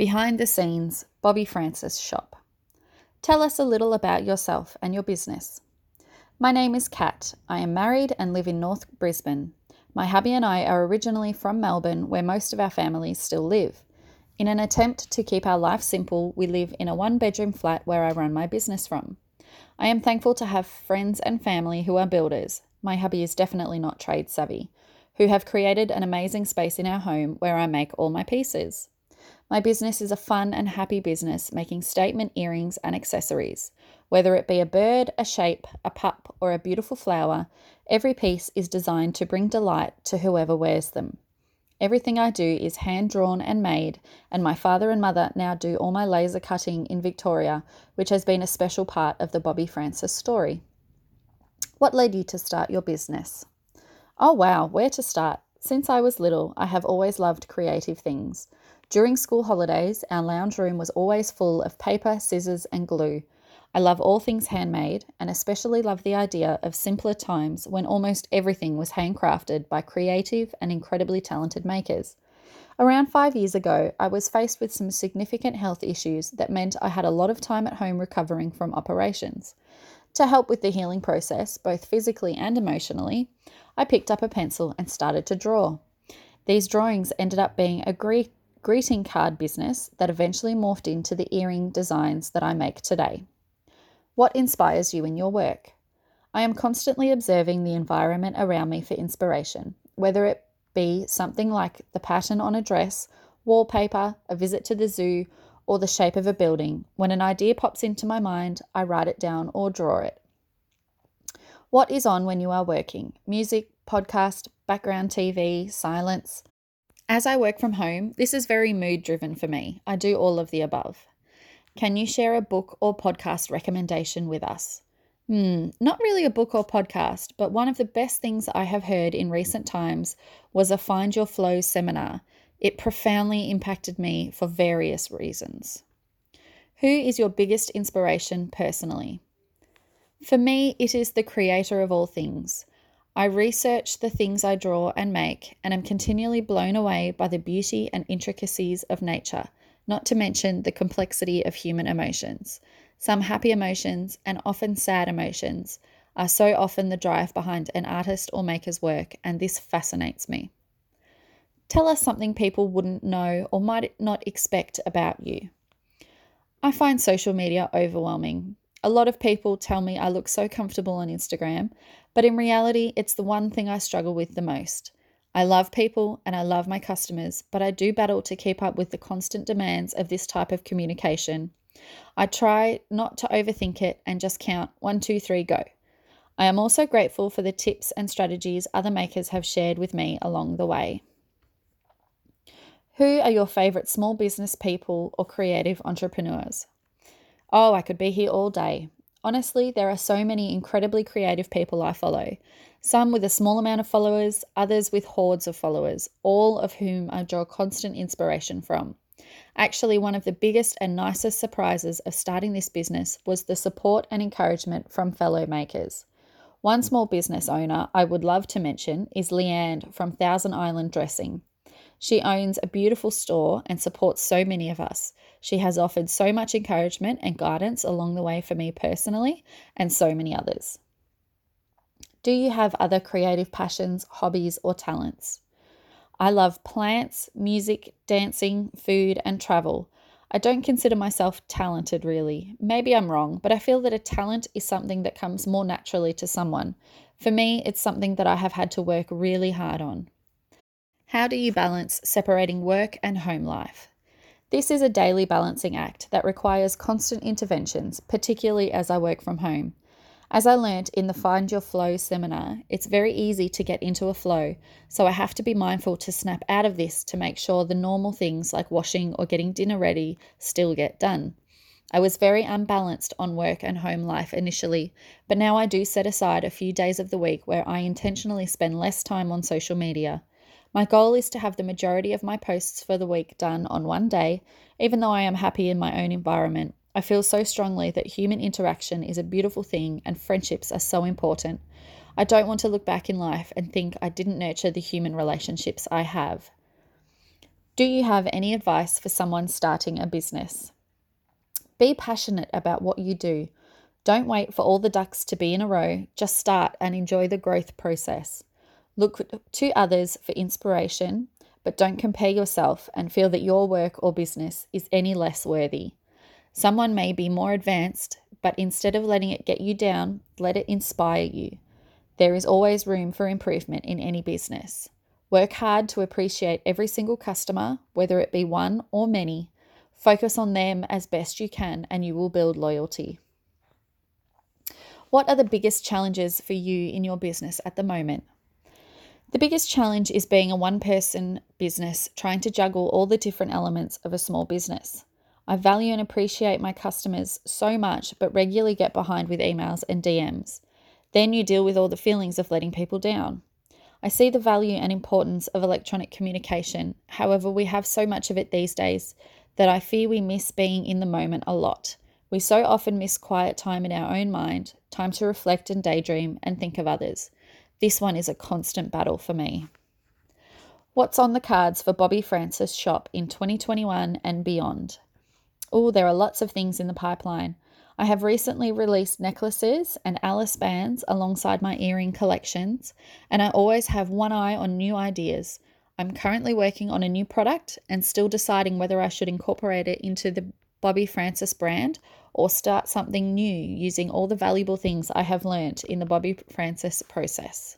Behind the scenes, Bobbi Frances Shop. Tell us a little about yourself and your business. My name is Kat. I am married and live in North Brisbane. My hubby and I are originally from Melbourne, where most of our families still live. In an attempt to keep our life simple, we live in a one bedroom flat where I run my business from. I am thankful to have friends and family who are builders. My hubby is definitely not trade savvy, who have created an amazing space in our home where I make all my pieces. My business is a fun and happy business making statement earrings and accessories. Whether it be a bird, a shape, a pup, or a beautiful flower, every piece is designed to bring delight to whoever wears them. Everything I do is hand drawn and made, and my father and mother now do all my laser cutting in Victoria, which has been a special part of the Bobbi Frances story. What led you to start your business? Oh, wow, where to start? Since I was little, I have always loved creative things. During school holidays, our lounge room was always full of paper, scissors, and glue. I love all things handmade and especially love the idea of simpler times when almost everything was handcrafted by creative and incredibly talented makers. Around five years ago, I was faced with some significant health issues that meant I had a lot of time at home recovering from operations. To help with the healing process, both physically and emotionally, I picked up a pencil and started to draw. These drawings ended up being a gre- greeting card business that eventually morphed into the earring designs that I make today. What inspires you in your work? I am constantly observing the environment around me for inspiration, whether it be something like the pattern on a dress, wallpaper, a visit to the zoo, or the shape of a building. When an idea pops into my mind, I write it down or draw it. What is on when you are working? Music, podcast, background TV, silence. As I work from home, this is very mood driven for me. I do all of the above. Can you share a book or podcast recommendation with us? Hmm, not really a book or podcast, but one of the best things I have heard in recent times was a Find Your Flow seminar. It profoundly impacted me for various reasons. Who is your biggest inspiration personally? For me, it is the creator of all things. I research the things I draw and make, and am continually blown away by the beauty and intricacies of nature not to mention the complexity of human emotions. Some happy emotions and often sad emotions are so often the drive behind an artist or maker's work, and this fascinates me. Tell us something people wouldn't know or might not expect about you. I find social media overwhelming. A lot of people tell me I look so comfortable on Instagram, but in reality, it's the one thing I struggle with the most. I love people and I love my customers, but I do battle to keep up with the constant demands of this type of communication. I try not to overthink it and just count one, two, three, go. I am also grateful for the tips and strategies other makers have shared with me along the way. Who are your favourite small business people or creative entrepreneurs? Oh, I could be here all day. Honestly, there are so many incredibly creative people I follow, some with a small amount of followers, others with hordes of followers, all of whom I draw constant inspiration from. Actually, one of the biggest and nicest surprises of starting this business was the support and encouragement from fellow makers. One small business owner I would love to mention is Leanne from Thousand Island Dressing. She owns a beautiful store and supports so many of us. She has offered so much encouragement and guidance along the way for me personally and so many others. Do you have other creative passions, hobbies, or talents? I love plants, music, dancing, food, and travel. I don't consider myself talented really. Maybe I'm wrong, but I feel that a talent is something that comes more naturally to someone. For me, it's something that I have had to work really hard on. How do you balance separating work and home life? This is a daily balancing act that requires constant interventions, particularly as I work from home. As I learnt in the Find Your Flow seminar, it's very easy to get into a flow, so I have to be mindful to snap out of this to make sure the normal things like washing or getting dinner ready still get done. I was very unbalanced on work and home life initially, but now I do set aside a few days of the week where I intentionally spend less time on social media. My goal is to have the majority of my posts for the week done on one day, even though I am happy in my own environment. I feel so strongly that human interaction is a beautiful thing and friendships are so important. I don't want to look back in life and think I didn't nurture the human relationships I have. Do you have any advice for someone starting a business? Be passionate about what you do. Don't wait for all the ducks to be in a row, just start and enjoy the growth process. Look to others for inspiration, but don't compare yourself and feel that your work or business is any less worthy. Someone may be more advanced, but instead of letting it get you down, let it inspire you. There is always room for improvement in any business. Work hard to appreciate every single customer, whether it be one or many. Focus on them as best you can, and you will build loyalty. What are the biggest challenges for you in your business at the moment? The biggest challenge is being a one person business, trying to juggle all the different elements of a small business. I value and appreciate my customers so much, but regularly get behind with emails and DMs. Then you deal with all the feelings of letting people down. I see the value and importance of electronic communication. However, we have so much of it these days that I fear we miss being in the moment a lot. We so often miss quiet time in our own mind, time to reflect and daydream and think of others. This one is a constant battle for me. What's on the cards for Bobbi Frances shop in 2021 and beyond? Oh, there are lots of things in the pipeline. I have recently released necklaces and Alice bands alongside my earring collections, and I always have one eye on new ideas. I'm currently working on a new product and still deciding whether I should incorporate it into the Bobbi Frances brand or start something new using all the valuable things I have learnt in the Bobbi Frances process.